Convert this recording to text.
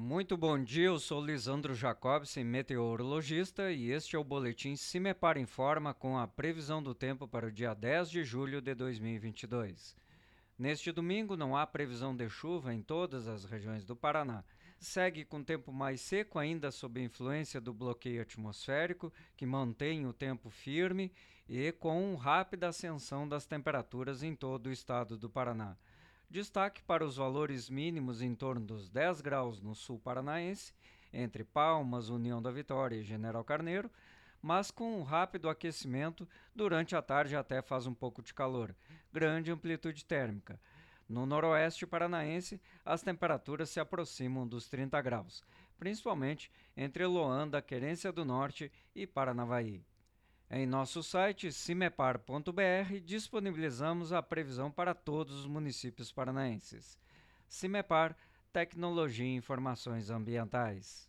Muito bom dia, eu sou Lisandro Jacobsen, meteorologista, e este é o boletim Cimepar Informa com a previsão do tempo para o dia 10 de julho de 2022. Neste domingo não há previsão de chuva em todas as regiões do Paraná. Segue com tempo mais seco, ainda sob influência do bloqueio atmosférico, que mantém o tempo firme e com rápida ascensão das temperaturas em todo o estado do Paraná. Destaque para os valores mínimos em torno dos 10 graus no sul paranaense, entre Palmas, União da Vitória e General Carneiro, mas com um rápido aquecimento durante a tarde até faz um pouco de calor, grande amplitude térmica. No noroeste paranaense, as temperaturas se aproximam dos 30 graus, principalmente entre Loanda, Querência do Norte e Paranavaí. Em nosso site cimepar.br disponibilizamos a previsão para todos os municípios paranaenses. Cimepar Tecnologia e Informações Ambientais.